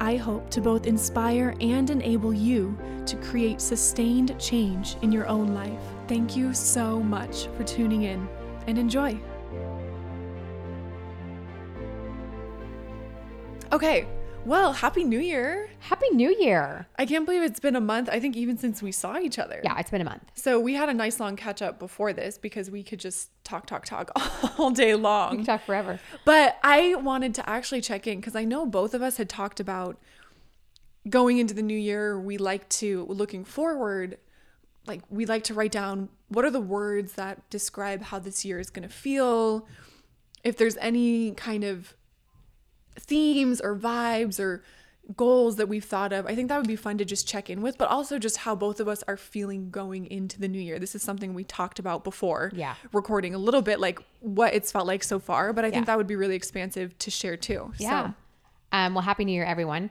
I hope to both inspire and enable you to create sustained change in your own life. Thank you so much for tuning in and enjoy. Okay, well, Happy New Year. Happy New Year. I can't believe it's been a month. I think even since we saw each other. Yeah, it's been a month. So we had a nice long catch up before this because we could just talk, talk, talk all day long. We can talk forever. But I wanted to actually check in because I know both of us had talked about going into the new year. We like to, looking forward, like we like to write down what are the words that describe how this year is going to feel. If there's any kind of themes or vibes or goals that we've thought of, I think that would be fun to just check in with, but also just how both of us are feeling going into the new year. This is something we talked about before. Yeah. Recording a little bit like what it's felt like so far, but I think that would be really expansive to share too. Yeah. So, Um, well, Happy New Year, everyone.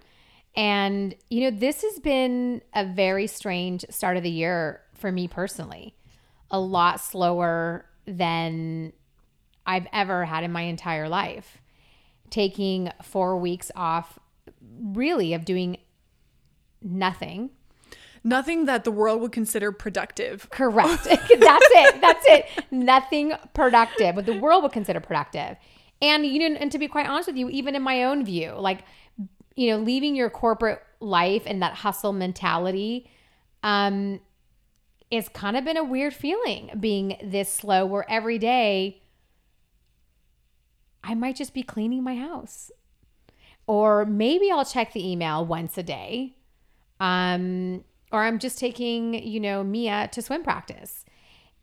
And, you know, this has been a very strange start of the year for me personally. A lot slower than I've ever had in my entire life. Taking four weeks off, really, of doing nothing. nothing that the world would consider productive. Correct. That's it. That's it. Nothing productive, what the world would consider productive. And you know, and to be quite honest with you, even in my own view, like you know, leaving your corporate life and that hustle mentality, um, it's kind of been a weird feeling being this slow where every day I might just be cleaning my house. Or maybe I'll check the email once a day. Um, or I'm just taking, you know, Mia to swim practice.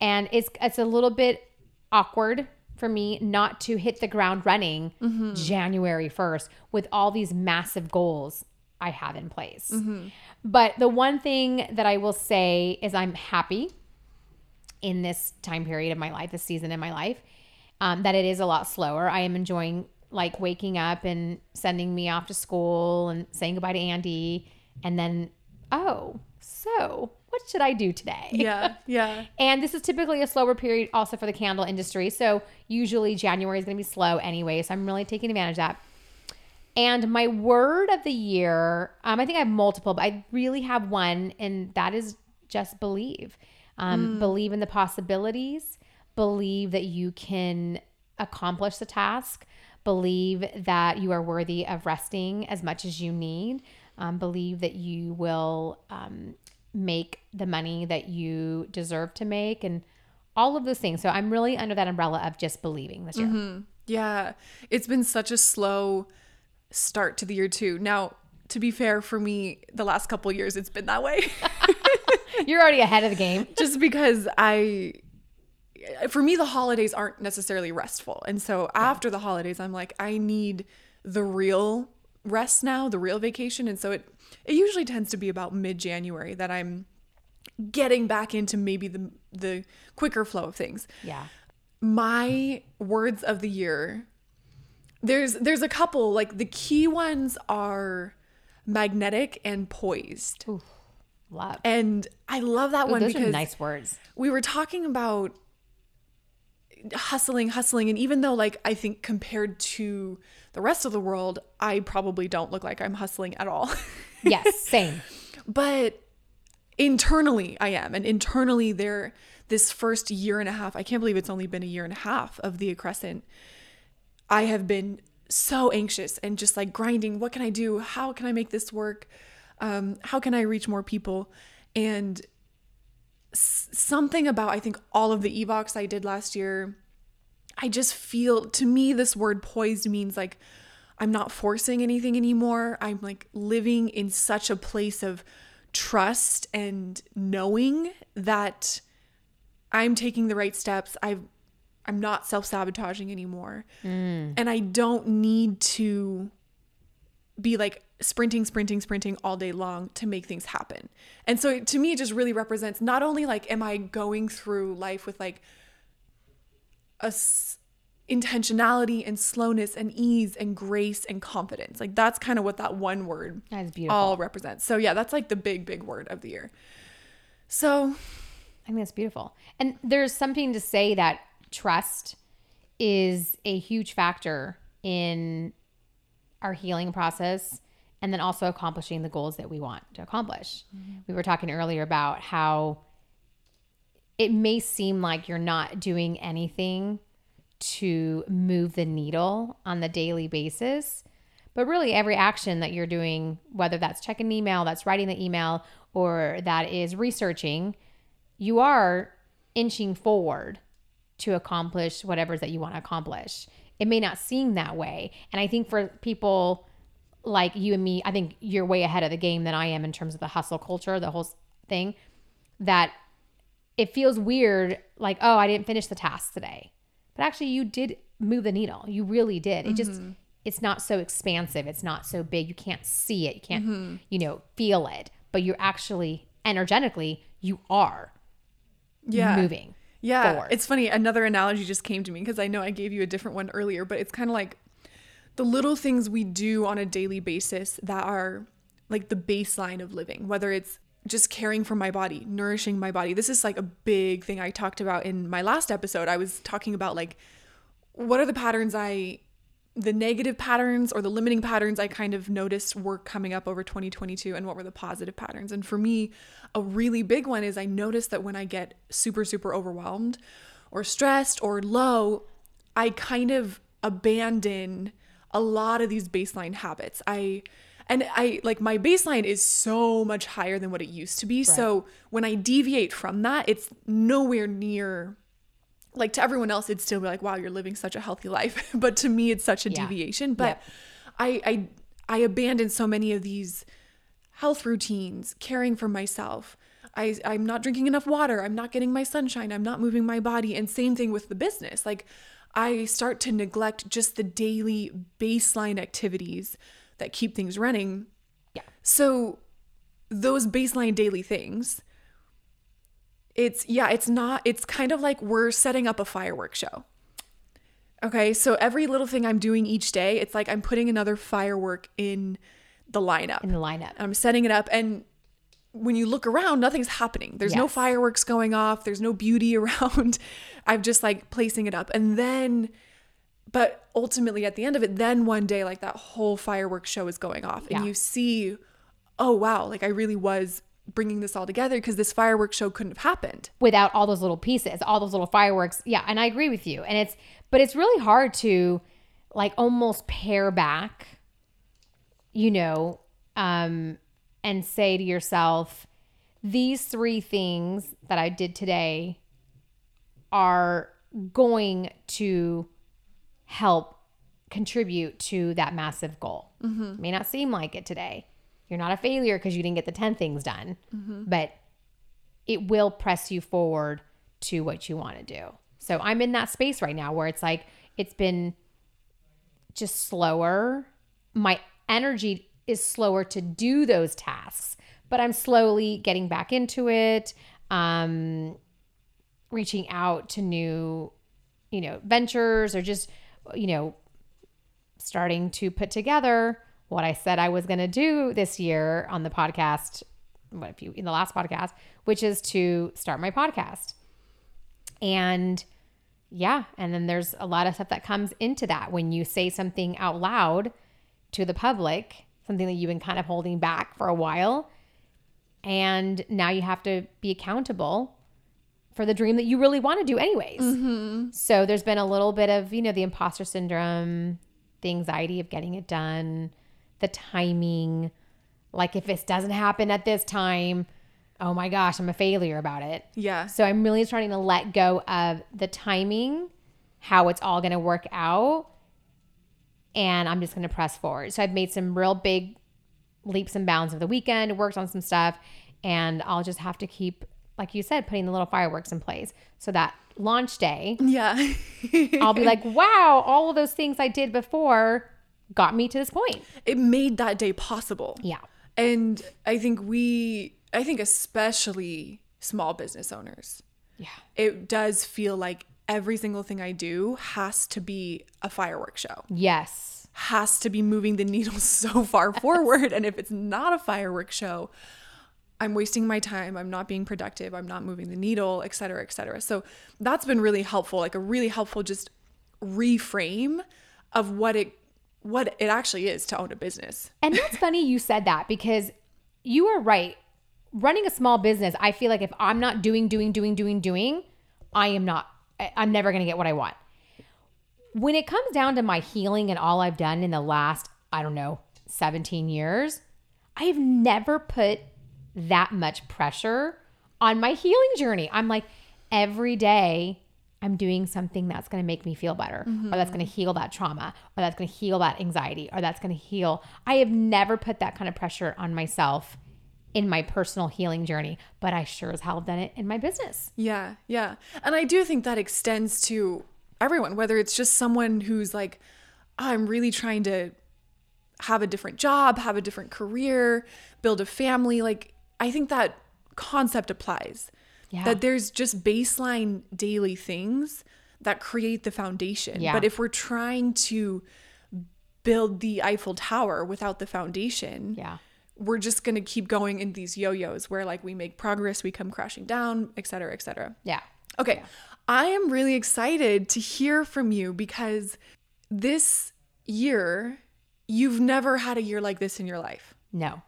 And it's it's a little bit awkward for me not to hit the ground running January 1st with all these massive goals I have in place. But the one thing that I will say is I'm happy in this time period of my life, this season in my life, um, that it is a lot slower. I am enjoying like waking up and sending me off to school and saying goodbye to Andy, and then, oh, so what should I do today? Yeah, yeah. And this is typically a slower period also for the candle industry. So usually January is going to be slow anyway. So I'm really taking advantage of that. And my word of the year, um, I think I have multiple, but I really have one, and that is just believe. Um, Believe in the possibilities. Believe that you can accomplish the task. Believe that you are worthy of resting as much as you need. Um, believe that you will um, make the money that you deserve to make, and all of those things. So I'm really under that umbrella of just believing this year. Yeah. It's been such a slow start to the year too. Now, to be fair for me, the last couple years it's been that way. You're already ahead of the game. just because I Uh, for me the holidays aren't necessarily restful. And so after the holidays I'm like I need the real rest now, the real vacation and so it it usually tends to be about mid-January that I'm getting back into maybe the the quicker flow of things. Yeah. My words of the year there's there's a couple like the key ones are magnetic and poised. Love. And I love that Ooh, one those because are nice words. we were talking about hustling, hustling. And even though, like, I think compared to the rest of the world, I probably don't look like I'm hustling at all. Yes, same. but internally, I am. And internally, there, this first year and a half, I can't believe it's only been a year and a half of the Accrescent. I have been so anxious and just like grinding. What can I do? How can I make this work? Um, how can I reach more people? And something about, I think, all of the Evox I did last year, I just feel, to me, this word poised means like I'm not forcing anything anymore. I'm like living in such a place of trust and knowing that I'm taking the right steps. I've I'm not self-sabotaging anymore. Mm. And I don't need to be like sprinting, sprinting, sprinting all day long to make things happen. And so to me, it just really represents not only like, am I going through life with like a s- intentionality and slowness and ease and grace and confidence. Like that's kind of what that one word That's beautiful. all represents. So yeah, that's like the big big word of the year. So I think that's beautiful. And there's something to say that trust is a huge factor in our healing process and then also accomplishing the goals that we want to accomplish. We were talking earlier about how it may seem like you're not doing anything to move the needle on the daily basis. But really, every action that you're doing, whether that's checking email, that's writing the email, or that is researching, you are inching forward to accomplish whatever that you want to accomplish. It may not seem that way. And I think for people like you and me, I think you're way ahead of the game than I am in terms of the hustle culture, the whole thing, that it feels weird like, oh, I didn't finish the task today. But actually, you did move the needle. You really did. It just, mm-hmm. it's not so expansive. It's not so big. You can't see it. You can't, mm-hmm. you know, feel it. But you're actually energetically, you are yeah. moving. Yeah, forward. it's funny. Another analogy just came to me because I know I gave you a different one earlier, but it's kind of like the little things we do on a daily basis that are like the baseline of living, whether it's just caring for my body, nourishing my body. This is like a big thing I talked about in my last episode. I was talking about like what are the patterns I the negative patterns or the limiting patterns I kind of noticed were coming up over 2022 and what were the positive patterns. And for me, a really big one is I noticed that when I get super, super overwhelmed or stressed or low, I kind of abandon a lot of these baseline habits. I and I like my baseline is so much higher than what it used to be. So when I deviate from that, it's nowhere near like to everyone else it'd still be like wow you're living such a healthy life. But to me it's such a Yeah. deviation. But I, I i abandoned so many of these health routines caring for myself. I, i'm not drinking enough water. I'm not getting my sunshine. I'm not moving my body. And same thing with the business. Like i start to neglect just the daily baseline activities that keep things running Yeah. so those baseline daily things it's yeah it's not it's kind of like we're setting up a fireworks show okay so every little thing i'm doing each day it's like i'm putting another firework in the lineup in the lineup. i'm setting it up and when you look around nothing's happening. There's no fireworks going off. There's no beauty around. I'm just like placing it up. And then but ultimately at the end of it then one day like that whole fireworks show is going off. Yeah. and you see oh wow like i really was bringing this all together because this fireworks show couldn't have happened. Without all those little pieces, all those little fireworks. Yeah, and I agree with you. And it's but it's really hard to like almost pare back, you know, um and say to yourself, these three things that I did today are going to help contribute to that massive goal. It may not seem like it today. You're not a failure because you didn't get the 10 things done, mm-hmm. but it will press you forward to what you want to do. So I'm in that space right now where it's like it's been just slower. My energy is slower to do those tasks, but I'm slowly getting back into it. Um reaching out to new, you know, ventures or just you know, starting to put together what I said I was going to do this year on the podcast, what if you in the last podcast, which is to start my podcast. And yeah, and then there's a lot of stuff that comes into that when you say something out loud to the public, something that you've been kind of holding back for a while. And now you have to be accountable for the dream that you really want to do, anyways. Mm-hmm. So there's been a little bit of, you know, the imposter syndrome, the anxiety of getting it done, the timing. Like if this doesn't happen at this time, oh my gosh, I'm a failure about it. yeah So I'm really starting to let go of the timing, how it's all going to work out, and I'm just going to press forward. So I've made some real big leaps and bounds of the weekend, worked on some stuff, and I'll just have to keep, like you said, putting the little fireworks in place so that launch day, yeah I'll be like, wow, all of those things I did before got me to this point. it made that day possible Yeah. and i think we i think especially small business owners Yeah. it does feel like every single thing I do has to be a fireworks show. Yes. Has to be moving the needle so far forward. And if it's not a fireworks show, I'm wasting my time. I'm not being productive. I'm not moving the needle, et cetera, et cetera. So that's been really helpful, like a really helpful just reframe of what it what it actually is to own a business. And that's funny you said that because you are right. Running a small business, I feel like if I'm not doing, doing, doing, doing, doing, I am not, I'm never going to get what I want. When it comes down to my healing and all I've done in the last, I don't know, 17 years, I have never put that much pressure on my healing journey. I'm like, every day I'm doing something that's going to make me feel better, or that's going to heal that trauma, or that's going to heal that anxiety, or that's going to heal. I have never put that kind of pressure on myself in my personal healing journey, but I sure as hell have done it in my business. Yeah, yeah. And I do think that extends to everyone, whether it's just someone who's like, "Oh, I'm really trying to have a different job, have a different career, build a family. Like, I think that concept applies. Yeah. That there's just baseline daily things that create the foundation. Yeah. But if we're trying to build the Eiffel Tower without the foundation, Yeah. We're just going to keep going in these yo-yos where like we make progress, we come crashing down, et cetera, et cetera. Yeah. Okay. I am really excited to hear from you because this year, you've never had a year like this in your life No.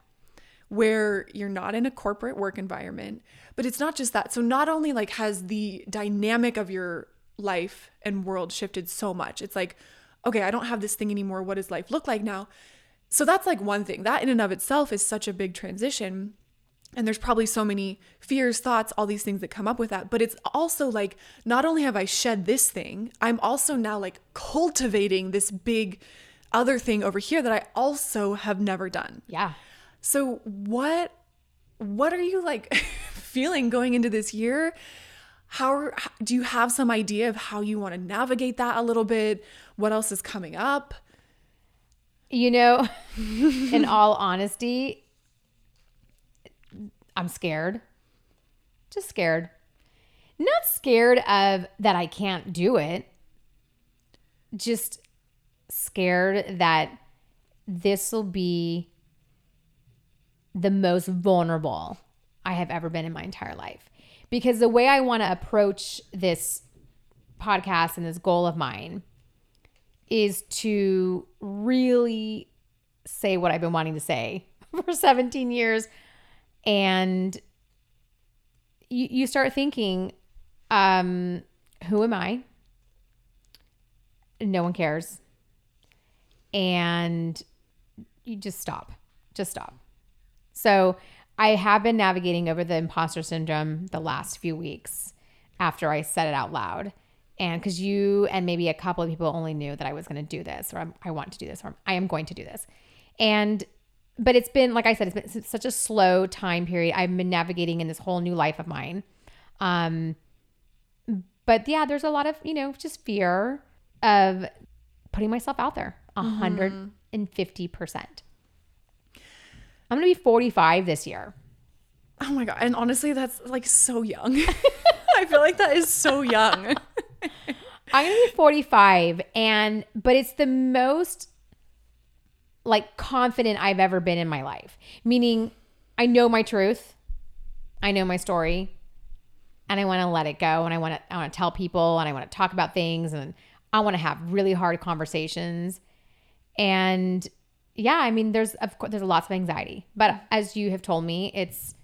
where you're not in a corporate work environment. But it's not just that. So not only like has the dynamic of your life and world shifted so much. It's like, okay, I don't have this thing anymore. What does life look like now? So that's like one thing. That in and of itself is such a big transition. And there's probably so many fears, thoughts, all these things that come up with that. But it's also like, not only have I shed this thing, I'm also now like cultivating this big other thing over here that I also have never done. Yeah. So what what are you like feeling going into this year? How do you have some idea of how you want to navigate that a little bit? What else is coming up? You know, in all honesty, I'm scared. Just scared. Not scared of that I can't do it. Just scared that this will be the most vulnerable I have ever been in my entire life. Because the way I want to approach this podcast and this goal of mine is to really say what I've been wanting to say for 17 years. And you, you start thinking, um, who am I? No one cares. And you just stop. Just stop. So I have been navigating over the imposter syndrome the last few weeks after I said it out loud. And because you and maybe a couple of people only knew that I was going to do this, or I'm, I want to do this, or I am going to do this. And, but it's been, like I said, it's been such a slow time period. I've been navigating in this whole new life of mine. Um, but yeah, there's a lot of, you know, just fear of putting myself out there a 150%. I'm going to be 45 this year. Oh my god. And honestly, that's like so young. I feel like that is so young. I'm gonna be 45, and but it's the most like confident I've ever been in my life. Meaning, I know my truth, I know my story, and I want to let it go, and I want to I want to tell people, and I want to talk about things, and I want to have really hard conversations, and yeah, I mean, there's of course there's lots of anxiety, but as you have told me, it's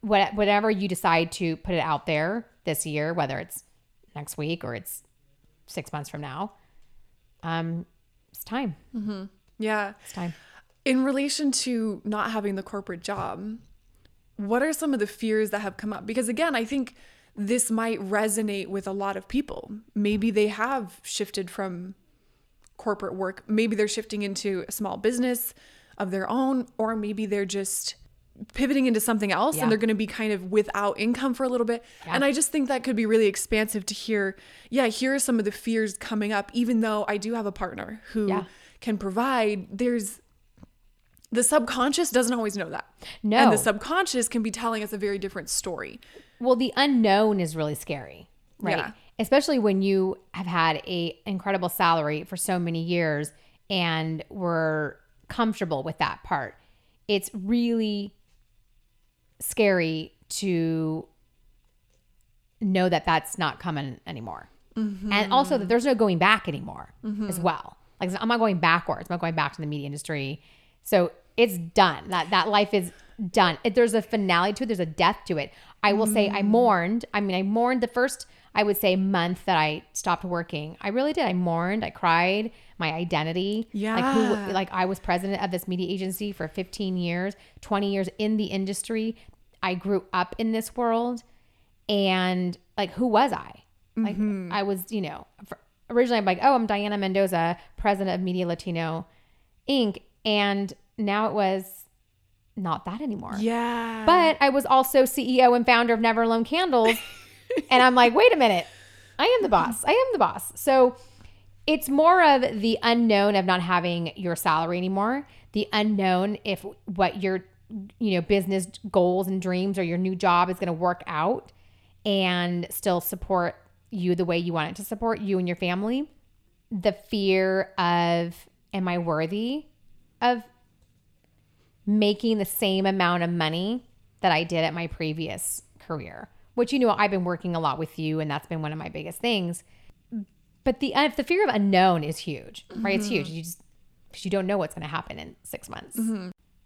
what whatever you decide to put it out there this year, whether it's next week or it's six months from now, um, it's time. yeah. It's time. In relation to not having the corporate job, what are some of the fears that have come up? Because again, I think this might resonate with a lot of people. Maybe they have shifted from corporate work, maybe they're shifting into a small business of their own, or maybe they're just pivoting into something else Yeah. and they're going to be kind of without income for a little bit. Yeah. And I just think that could be really expansive to hear, yeah, here are some of the fears coming up, even though I do have a partner who Yeah. can provide. There's the subconscious doesn't always know that. No. And the subconscious can be telling us a very different story. Well, the unknown is really scary, right? Especially when you have had a incredible salary for so many years and were comfortable with that part. It's really scary to know that that's not coming anymore. And also that there's no going back anymore as well. Like I'm not going backwards. I'm not going back to the media industry. So it's done. That that life is done. If there's a finale to it. There's a death to it. I will say I mm. mourned. I mean, I mourned the first, I would say, month that I stopped working. I really did. I mourned. I cried. My identity. Like Yeah. who like I was president of this media agency for 15 years, 20 years in the industry. I grew up in this world and like who was I? Like mm-hmm. I was, you know, for, originally I'm like, oh, I'm Diana Mendoza, president of Media Latino Inc. And now it was not that anymore. Yeah. But I was also CEO and founder of Never Alone Candles. and I'm like, wait a minute. I am the boss. I am the boss. So it's more of the unknown of not having your salary anymore, the unknown if what your you know business goals and dreams or your new job is going to work out and still support you the way you want it to support you and your family. The fear of am I worthy of making the same amount of money that I did at my previous career, which you know I've been working a lot with you, and that's been one of my biggest things. But the uh, the fear of unknown is huge, right? It's huge. You just because you don't know what's going to happen in six months.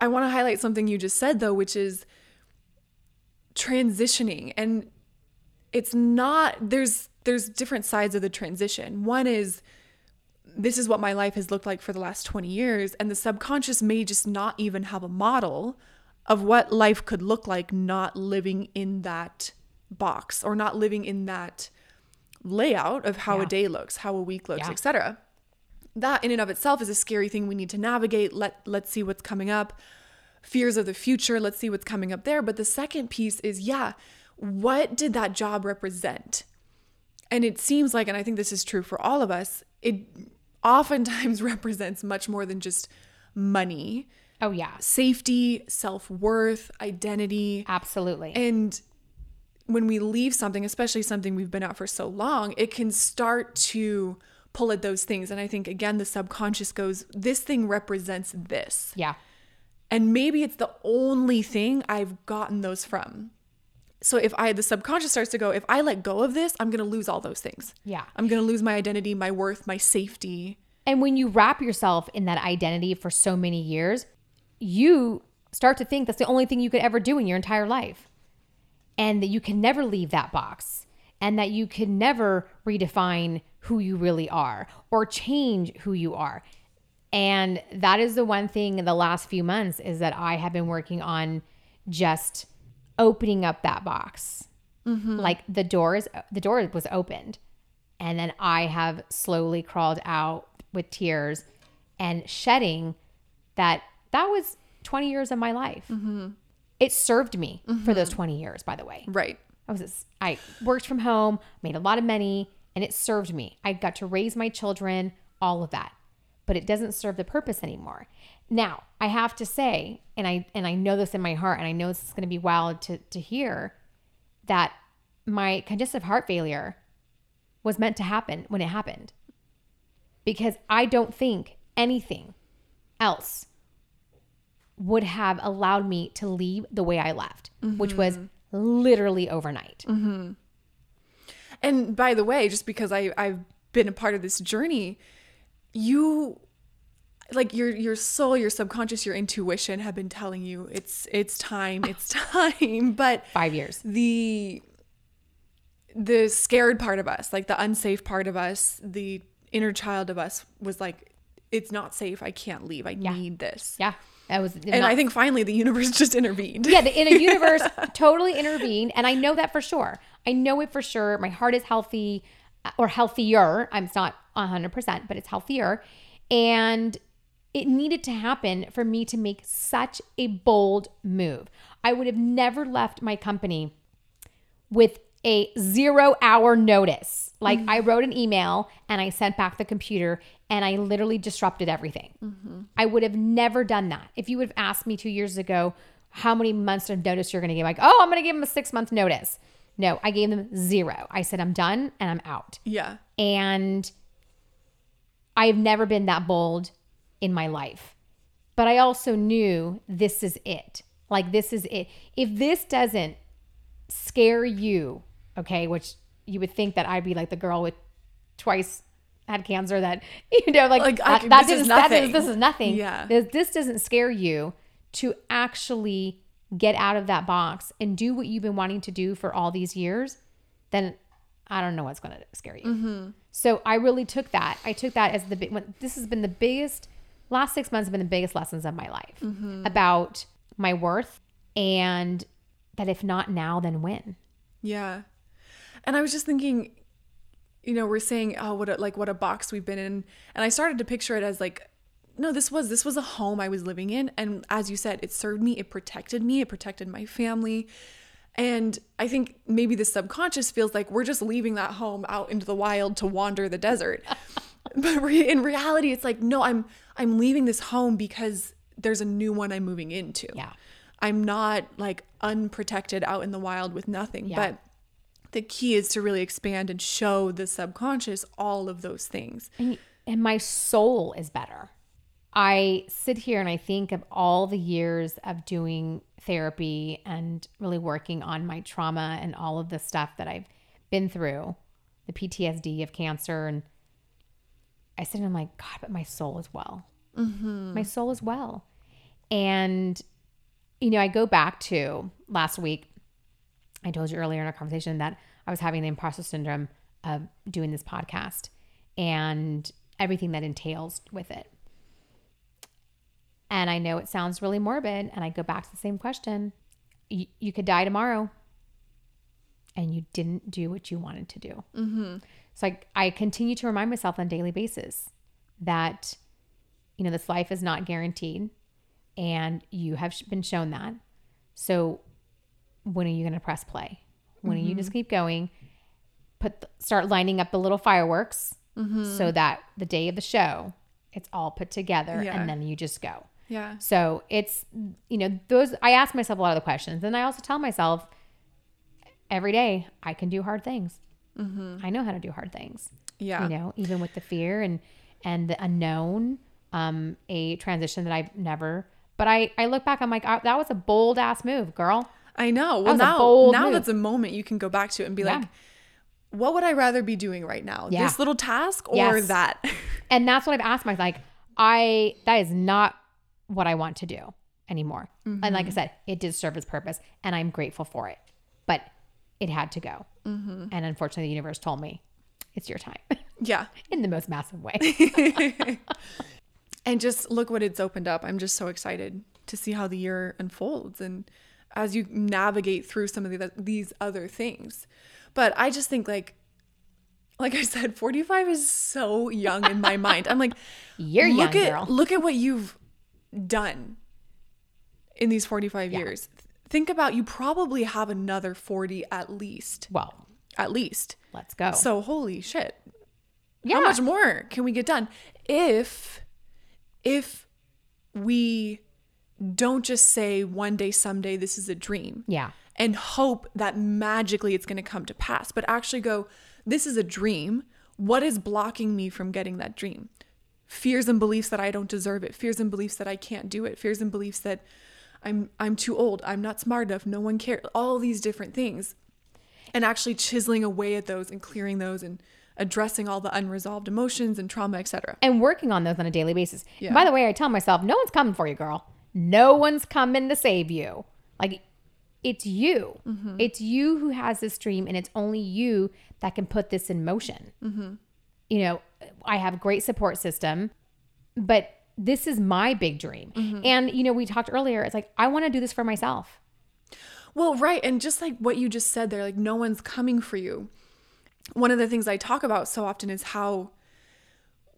I want to highlight something you just said though, which is transitioning and it's not there's there's different sides of the transition. One is this is what my life has looked like for the last 20 years and the subconscious may just not even have a model of what life could look like not living in that box or not living in that layout of how Yeah. a day looks, how a week looks, Yeah. etc. That in and of itself is a scary thing we need to navigate. Let let's see what's coming up. Fears of the future, let's see what's coming up there. But the second piece is yeah, what did that job represent? And it seems like, and I think this is true for all of us, it oftentimes represents much more than just money, Oh yeah, safety, self worth, identity. absolutely. And when we leave something, especially something we've been at for so long, it can start to pull at those things. And I think, again, the subconscious goes, this thing represents this. yeah, And maybe it's the only thing I've gotten those from. So if I, the subconscious starts to go, if I let go of this, I'm going to lose all those things. yeah. I'm going to lose my identity, my worth, my safety. And when you wrap yourself in that identity for so many years, you start to think that's the only thing you could ever do in your entire life. And that you can never leave that box and that you can never redefine who you really are or change who you are. And that is the one thing in the last few months is that I have been working on just opening up that box. Mm-hmm. Like the doors, the door was opened and then I have slowly crawled out with tears and shedding that that was 20 years of my life. Mm-hmm. It served me for those mm-hmm. 20 years, by the way. Right. I was I worked from home, made a lot of money, and it served me. I got to raise my children, all of that. But it doesn't serve the purpose anymore. Now, I have to say, and I and I know this in my heart, and I know this is going to be wild to to hear that my congestive heart failure was meant to happen when it happened. Because I don't think anything else would have allowed me to leave the way I left, which was mm-hmm. literally overnight. Mm-hmm. And by the way, just because I, I've been a part of this journey, you like your your soul, your subconscious, your intuition have been telling you it's it's time, it's time. But Five years. the the scared part of us, like the unsafe part of us, the inner child of us was like, it's not safe. I can't leave. I need this. Yeah. That was And I think finally the universe just intervened. yeah, the inner universe totally intervened. And I know that for sure. I know it for sure. My heart is healthy uh, or healthier. I'm it's not 100%, but it's healthier. And it needed to happen for me to make such a bold move. I would have never left my company with a zero hour notice. Like I wrote an email and I sent back the computer and I literally disrupted everything. I would have never done that. If you would have asked me two years ago how many months of notice you're going to give, like, oh, I'm going to give them a six month notice. No, I gave them zero. I said, I'm done and I'm out. Yeah. And I've never been that bold in my life. But I also knew this is it. Like, this is it. If this doesn't scare you, okay, which you would think that I'd be like the girl with twice had cancer that, you know, like, Like, I- that, that this is that is- nothing. this is nothing. Yeah. This, this doesn't scare you to actually get out of that box and do what you've been wanting to do for all these years, then I don't know what's going to scare you. Mm-hmm. So I really took that. I took that as the big this has been the biggest last 6 months have been the biggest lessons of my life mm-hmm. about my worth and that if not now then when. Yeah. And I was just thinking, you know, we're saying, oh, what a, like what a box we've been in. And I started to picture it as like, no, this was this was a home I was living in. And as you said, it served me, it protected me, it protected my family. And I think maybe the subconscious feels like we're just leaving that home out into the wild to wander the desert. but re- in reality, it's like, no, I'm I'm leaving this home because there's a new one I'm moving into. Yeah. I'm not like unprotected out in the wild with nothing. Yeah. But the key is to really expand and show the subconscious all of those things. and, and my soul is better. I sit here and I think of all the years of doing therapy and really working on my trauma and all of the stuff that I've been through, the PTSD of cancer. And I sit and I'm like, God, but my soul is well. My soul is well. And, you know, I go back to last week. I told you earlier in our conversation that I was having the imposter syndrome of doing this podcast and everything that entails with it. And I know it sounds really morbid, and I go back to the same question. You, you could die tomorrow, and you didn't do what you wanted to do. Mm-hmm. So I, I continue to remind myself on a daily basis that, you know, this life is not guaranteed, and you have been shown that. So when are you going to press play? When are you just mm-hmm. keep going? Put the, start lining up the little fireworks mm-hmm. so that the day of the show, it's all put together, Yeah. and then you just go. Yeah. So it's, you know, those, I ask myself a lot of the questions. And I also tell myself every day, I can do hard things. I know how to do hard things, Yeah. you know, even with the fear and, and the unknown, um, a transition that I've never, but I, I look back, I'm like, "Ah, that was a bold ass move, girl. I know. Well, a now now move. that's a moment you can go back to it and be Yeah. like, what would I rather be doing right now? Yeah. This little task or Yes. that? And that's what I've asked myself. Like, I, that is not what I want to do anymore. And like I said, it did serve its purpose and I'm grateful for it, but it had to go. Mm-hmm. And unfortunately, the universe told me it's your time yeah. in the most massive way. And just look what it's opened up. I'm just so excited to see how the year unfolds and as you navigate through some of the, these other things. But I just think like like I said 45 is so young in my mind. I'm like You're look young, at girl. look at what you've done in these 45 years. Think about you probably have another 40 at least. Well, At least. let's go. So holy shit. yeah. How much more can we get done if if we don't just say one day someday this is a dream Yeah. and hope that magically it's going to come to pass, but actually go this is a dream. What is blocking me from getting that dream? Fears and beliefs that I don't deserve it, fears and beliefs that I can't do it, fears and beliefs that I'm I'm too old, I'm not smart enough, no one cares. All these different things. And actually chiseling away at those and clearing those and addressing all the unresolved emotions and trauma, etc. And working on those on a daily basis. Yeah. By the way, I tell myself, no one's coming for you, girl. No one's coming to save you. Like, it's you. Mm-hmm. It's you who has this dream, and it's only you that can put this in motion. Mm-hmm. You know, I have a great support system, but this is my big dream. Mm-hmm. And, you know, we talked earlier, it's like, I want to do this for myself. Well, right. And just like what you just said there, like no one's coming for you. One of the things I talk about so often is how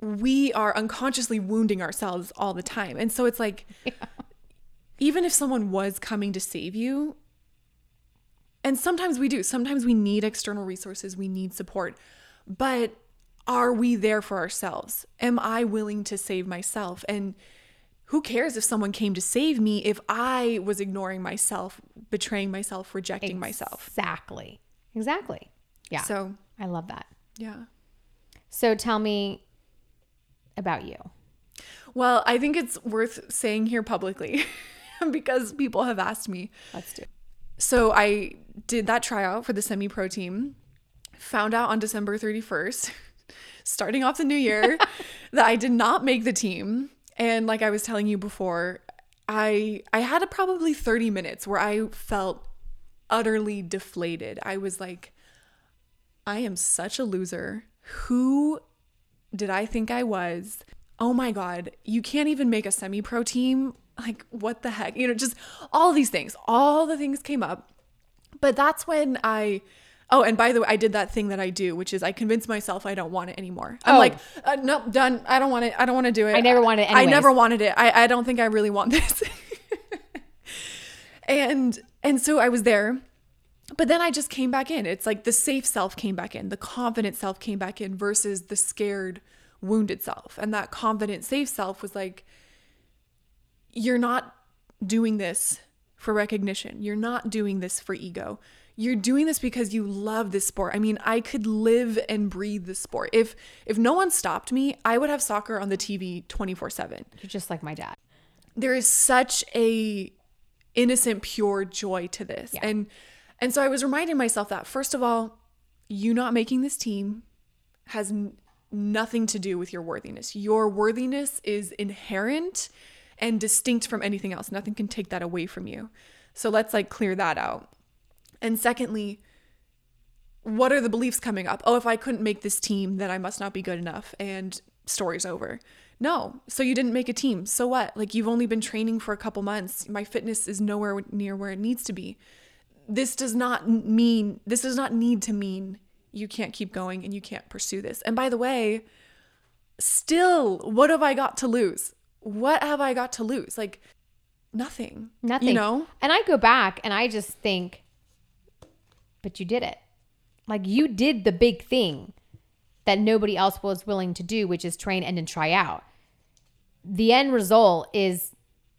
we are unconsciously wounding ourselves all the time. And so it's like, even if someone was coming to save you, and sometimes we do, sometimes we need external resources, we need support, but are we there for ourselves? Am I willing to save myself? And who cares if someone came to save me if I was ignoring myself, betraying myself, rejecting myself? Exactly. Exactly. Yeah. So, I love that. yeah. So tell me about you. Well, I think it's worth saying here publicly because people have asked me. Let's do it. So I did that tryout for the semi pro team, found out on December 31st, starting off the new year, that I did not make the team. And like I was telling you before, I I had a probably 30 minutes where I felt utterly deflated. I was like, I am such a loser. Who did I think I was? Oh my God, you can't even make a semi pro team. Like, what the heck? You know, just all these things, all the things came up. But that's when I, oh, and by the way, I did that thing that I do, which is I convince myself I don't want it anymore. I'm Oh. like, uh, nope, done. I don't want it. I don't want to do it. I never wanted it I never wanted it. I, I don't think I really want this. and and so I was there. But then I just came back in. It's like the safe self came back in, the confident self came back in versus the scared, wounded self. And that confident, safe self was like, you're not doing this for recognition. You're not doing this for ego. You're doing this because you love this sport. I mean, I could live and breathe this sport. If if no one stopped me, I would have soccer on the TV 24/7 You're just like my dad. there is such a innocent pure joy to this. And and so i was reminding myself that first of all you not making this team has n- nothing to do with your worthiness. Your worthiness is inherent and distinct from anything else. Nothing can take that away from you. So let's like clear that out and secondly what are the beliefs coming up? Oh, if I couldn't make this team, then I must not be good enough and story's over. No. So you didn't make a team. So what? Like you've only been training for a couple months. My fitness is nowhere near where it needs to be. This does not mean this does not need to mean you can't keep going and you can't pursue this. And by the way, still, what have I got to lose? What have I got to lose? Like nothing. Nothing. You know? And I go back and I just think, but you did it. Like you did the big thing that nobody else was willing to do, which is train and then try out. The end result is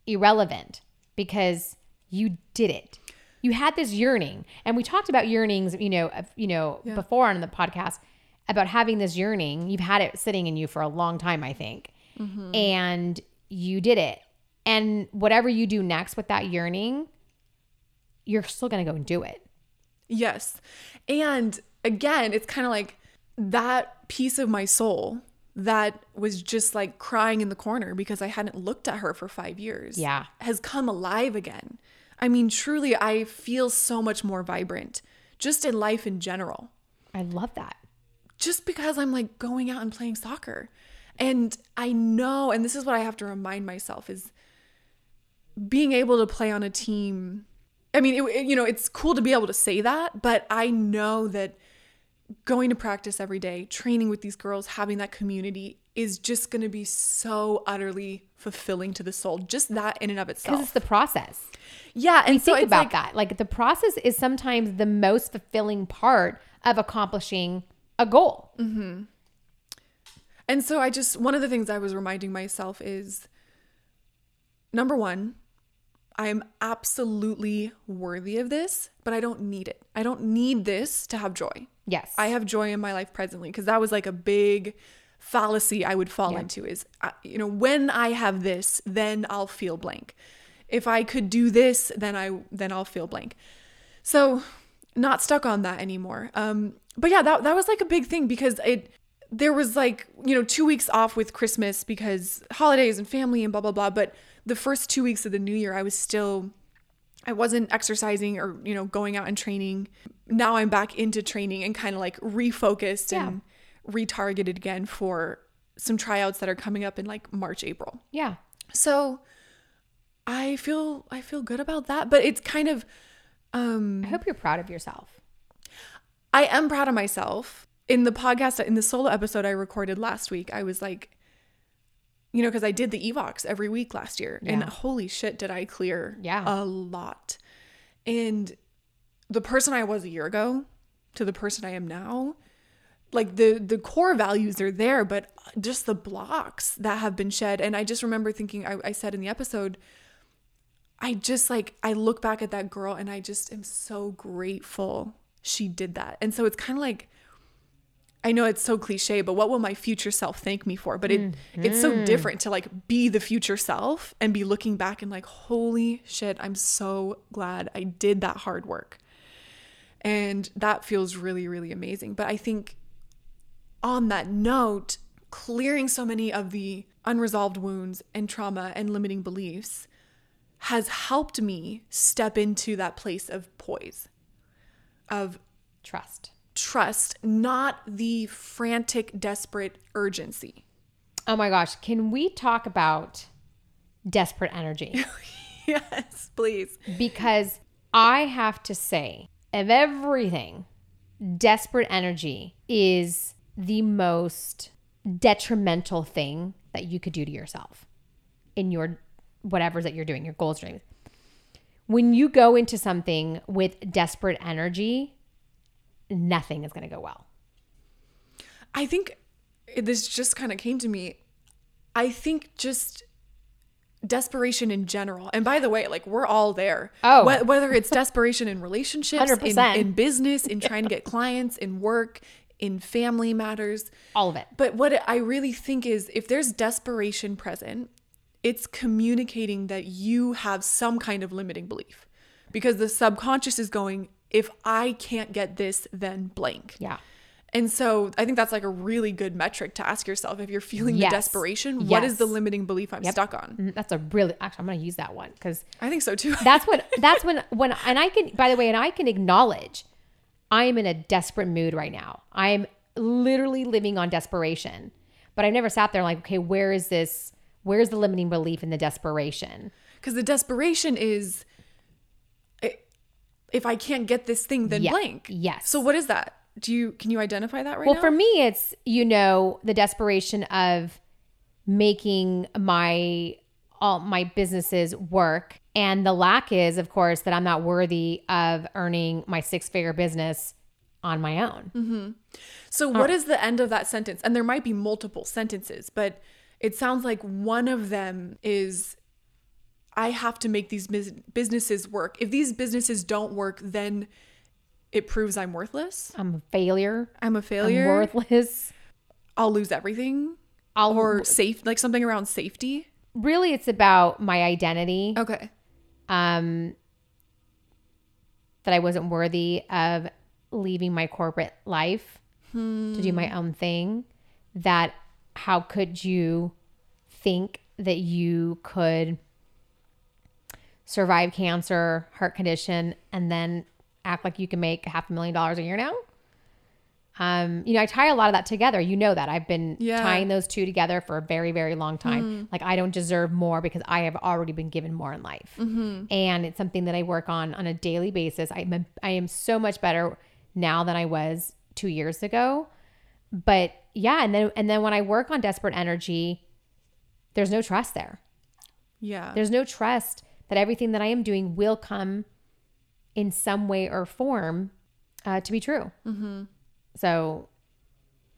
irrelevant because you did it. You had this yearning, and we talked about yearnings, you know, you know, before on the podcast about having this yearning. You've had it sitting in you for a long time, I think, mm-hmm. and you did it. And whatever you do next with that yearning, you're still gonna go and do it. Yes. And again, it's kind of like that piece of my soul that was just like crying in the corner because I hadn't looked at her for five years. Yeah. Has come alive again. I mean, truly, I feel so much more vibrant just in life in general I love that. just because I'm like going out and playing soccer. And I know, and this is what I have to remind myself is being able to play on a team. I mean, it, it- you know, it's cool to be able to say that, but I know that going to practice every day, training with these girls, having that community is just going to be so utterly fulfilling to the soul. Just that in and of itself. Because it's the process. Yeah, and so Think about like, that. Like the process is sometimes the most fulfilling part of accomplishing a goal. Mm-hmm. And so I just, one of the things I was reminding myself is number one, I am absolutely worthy of this, but I don't need it. I don't need this to have joy. Yes. I have joy in my life presently because that was like a big fallacy I would fall Yeah. into is, uh, you know, when I have this, then I'll feel blank. If I could do this, then I then I'll feel blank. So, not stuck on that anymore. Um, but yeah, that that was like a big thing because it there was like you know two weeks off with Christmas because holidays and family and blah blah blah. But the first two weeks of the new year, I was still I wasn't exercising or you know going out and training. Now I'm back into training and kind of like refocused and retargeted again for some tryouts that are coming up in like March April. yeah. So I feel I feel good about that, but it's kind of um I hope you're proud of yourself. I am proud of myself. In the podcast in the solo episode I recorded last week, I was like you know, because I did the Evox every week last year. And holy shit, did I clear Yeah. a lot. And the person I was a year ago to the person I am now, like the the core values are there, but just the blocks that have been shed. And I just remember thinking, I, I said in the episode, I just like I look back at that girl and I just am so grateful she did that. And so it's kind of like I know it's so cliche, but what will my future self thank me for? But it mm-hmm. it's so different to like be the future self and be looking back and like, holy shit, I'm so glad I did that hard work. And that feels really, really amazing. But I think on that note, clearing so many of the unresolved wounds and trauma and limiting beliefs has helped me step into that place of poise, of Trust. Trust, not the frantic, desperate urgency. Oh my gosh. Can we talk about desperate energy? yes, please. because I have to say, of everything, desperate energy is the most detrimental thing that you could do to yourself in your whatever that you're doing, your goals, dreams. When you go into something with desperate energy, nothing is going to go well. I think this just kind of came to me. I think just desperation in general. And by the way, like we're all there. Oh. Wh- whether it's desperation in relationships, in, 100%. in business, in trying to get clients, in work, in family matters. All of it. But what I really think is if there's desperation present, it's communicating that you have some kind of limiting belief because the subconscious is going, if I can't get this, then blank. Yeah. And so I think that's like a really good metric to ask yourself if you're feeling Yes. the desperation, what is the limiting belief I'm stuck on? Mm, That's a really actually I'm going to use that one cuz I think so too. that's what that's when when and I can by the way and I can acknowledge I am in a desperate mood right now. I'm literally living on desperation. But I've never sat there like, okay, where is this where's the limiting belief in the desperation? Because the desperation is if I can't get this thing, then Yeah. blank. Yes. So what is that? Do you can you identify that right now? Well, now? for me, it's, you know, the desperation of making my all my businesses work. And the lack is, of course, that I'm not worthy of earning my six figure business on my own. Mm-hmm. So what is the end of that sentence? And there might be multiple sentences, but it sounds like one of them is I have to make these businesses work. If these businesses don't work, then it proves I'm worthless. I'm a failure. I'm a I'm failure. worthless. I'll lose everything. I'll, Or safe, like something around safety. really, it's about my identity. Okay. um, that I wasn't worthy of leaving my corporate life to do my own thing. That how could you think that you could survive cancer, heart condition, and then act like you can make half a million dollars a year now? Um, you know, I tie a lot of that together. You know that I've been Yeah. tying those two together for a very, very long time. Like I don't deserve more because I have already been given more in life, and it's something that I work on on a daily basis. I'm a, I am so much better now than I was two years ago. But yeah, and then and then when I work on desperate energy, there's no trust there. Yeah. There's no trust that everything that I am doing will come in some way or form uh, to be true. Mm-hmm. So,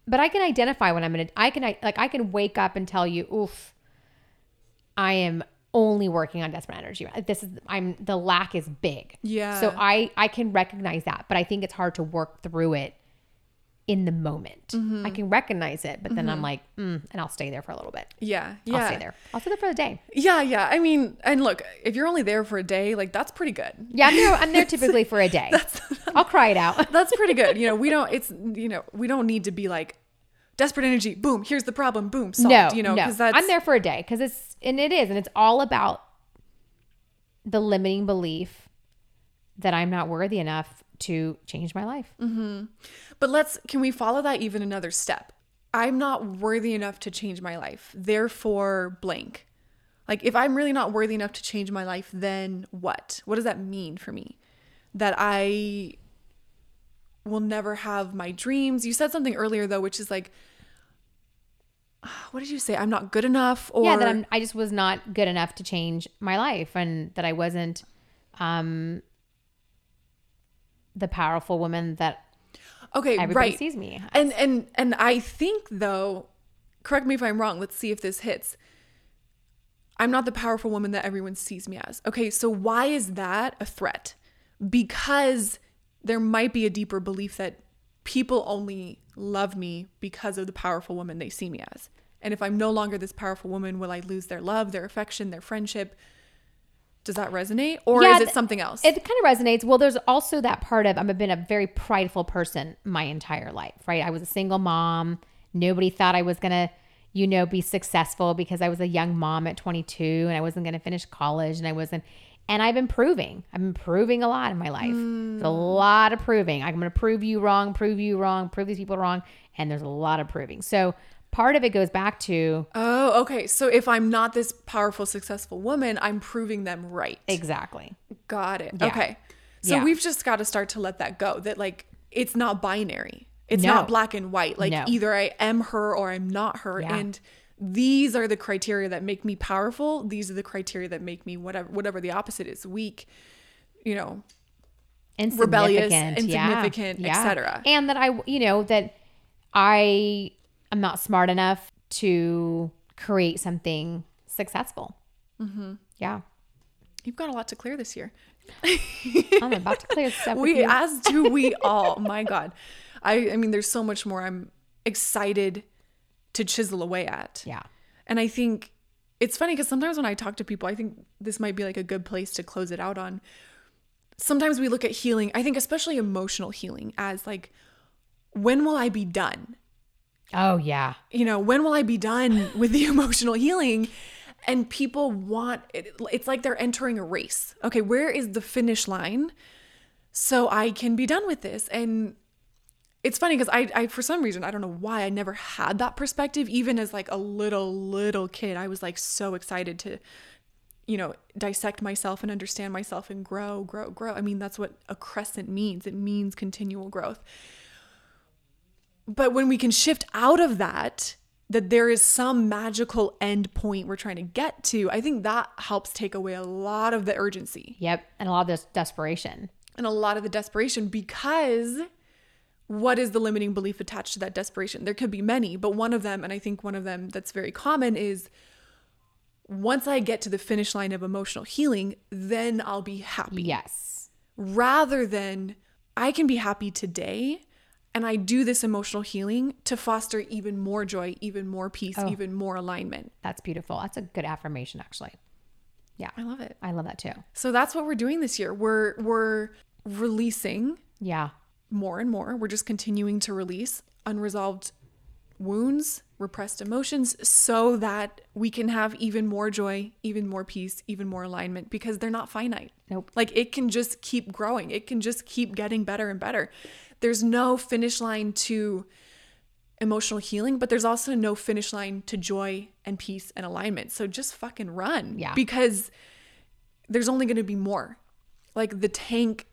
but I can identify when I'm in a, I can, I- like, I can wake up and tell you, oof, I am only working on desperate energy. This is, I'm, the lack is big. Yeah. So I, I can recognize that, but I think it's hard to work through it in the moment. Mm-hmm. I can recognize it, but then I'm like, mm, and I'll stay there for a little bit. yeah. yeah. I'll stay there. I'll stay there for the day. Yeah. Yeah. I mean, and look, if you're only there for a day, like that's pretty good. Yeah, I'm there. I'm there typically for a day. I'll cry it out. That's pretty good. You know, we don't, it's, you know, we don't need to be like desperate energy. Boom. Here's the problem. Boom. Solved. No, you know, no. because that's, I'm there for a day because it's and it is, and it's all about the limiting belief that I'm not worthy enough to change my life. But let's, can we follow that even another step? I'm not worthy enough to change my life. Therefore, blank. Like, if I'm really not worthy enough to change my life, then what? What does that mean for me? That I will never have my dreams. You said something earlier, though, which is like, what did you say? I'm not good enough? Or, yeah, that I'm. I just was not good enough to change my life, and that I wasn't um, the powerful woman that okay, everybody right. sees me. And and and I think though, correct me if I'm wrong. Let's see if this hits. I'm not the powerful woman that everyone sees me as. Okay, so why is that a threat? Because there might be a deeper belief that people only love me because of the powerful woman they see me as. And if I'm no longer this powerful woman, will I lose their love, their affection, their friendship? Does that resonate? Or Yeah, is it something else? It kind of resonates. Well, there's also that part of I've been a very prideful person my entire life, right? I was a single mom. Nobody thought I was going to, you know, be successful because I was a young mom at 22 and I wasn't going to finish college and I wasn't. And I've been proving. I've been proving a lot in my life. It's a hmm. lot of proving. I'm going to prove you wrong, prove you wrong, prove these people wrong. And there's a lot of proving. So part of it goes back to oh, okay. So if I'm not this powerful, successful woman, I'm proving them right. exactly. Got it. Yeah. Okay. So Yeah. we've just got to start to let that go. That like it's not binary. It's No. not black and white. Like No. either I am her or I'm not her. Yeah. And these are the criteria that make me powerful. These are the criteria that make me whatever whatever the opposite is, weak, you know, Rebellious, Insignificant, yeah, insignificant, yeah. etc.. And that I, you know, that I am not smart enough to create something successful. Mm-hmm. Yeah, you've got a lot to clear this year. I'm about to clear stuff. we as do we all my god i i mean there's so much more i'm excited to chisel away at yeah, and i think it's funny because sometimes when i talk to people i think this might be like a good place to close it out on sometimes we look at healing i think especially emotional healing as like when will i be done oh yeah, you know when will i be done with the emotional healing? And people want it, it's like they're entering a race. Okay where is the finish line so i can be done with this? And it's funny because I, I for some reason i don't know why i never had that perspective. Even as like a little little kid i was like so excited to you know dissect myself and understand myself and grow grow grow. I mean that's what accrescent means. It means continual growth but when we can shift out of that that there is some magical end point we're trying to get to i think that helps take away a lot of the urgency. Yep, and a lot of this desperation. and a lot of the desperation because what is the limiting belief attached to that desperation? There could be many but one of them and i think one of them that's very common is once i get to the finish line of emotional healing then i'll be happy. Yes, rather than I can be happy today and I do this emotional healing to foster even more joy, even more peace, oh. even more alignment. that's beautiful. That's a good affirmation, actually. Yeah, I love it. I love that too. So that's what we're doing this year. We're we're releasing Yeah, more and more. We're just continuing to release unresolved wounds, repressed emotions so that we can have even more joy, even more peace, even more alignment because they're not finite. Nope. Like it can just keep growing. It can just keep getting better and better. There's no finish line to emotional healing, but there's also no finish line to joy and peace and alignment. So just fucking run. Yeah. Because there's only going to be more. Like the tank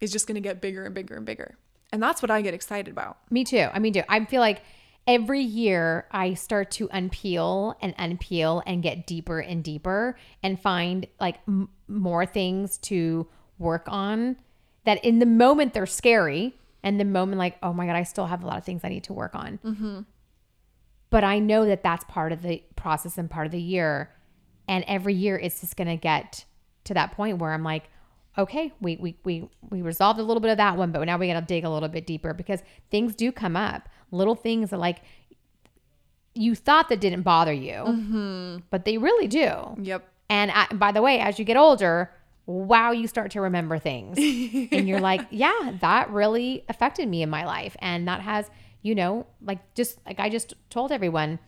is just going to get bigger and bigger and bigger. And that's what I get excited about. Me too. I mean, too. I feel like every year I start to unpeel and unpeel and get deeper and deeper and find like m- more things to work on that in the moment they're scary and the moment like, oh my God, I still have a lot of things I need to work on. Mm-hmm. But I know that that's part of the process and part of the year. And every year it's just going to get to that point where I'm like, okay, we, we, we, we resolved a little bit of that one, but now we got to dig a little bit deeper because things do come up. Little things that like you thought that didn't bother you, mm-hmm. but they really do. Yep. And I, by the way, as you get older, wow, you start to remember things. and you're like, yeah, that really affected me in my life. And that has, you know, like just like I just told everyone,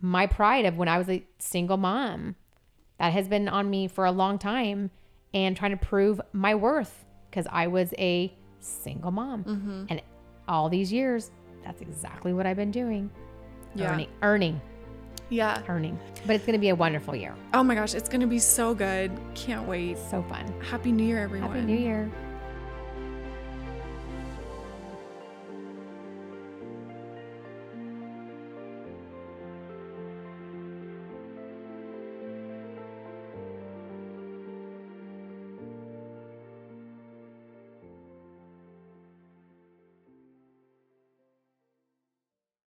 my pride of when I was a single mom, that has been on me for a long time and trying to prove my worth because I was a single mom. Mm-hmm. And all these years, that's exactly what I've been doing. Yeah. Earning, earning, Yeah. earning. But it's going to be a wonderful year. Oh my gosh, it's going to be so good. Can't wait. So fun. Happy New Year, everyone. Happy New Year.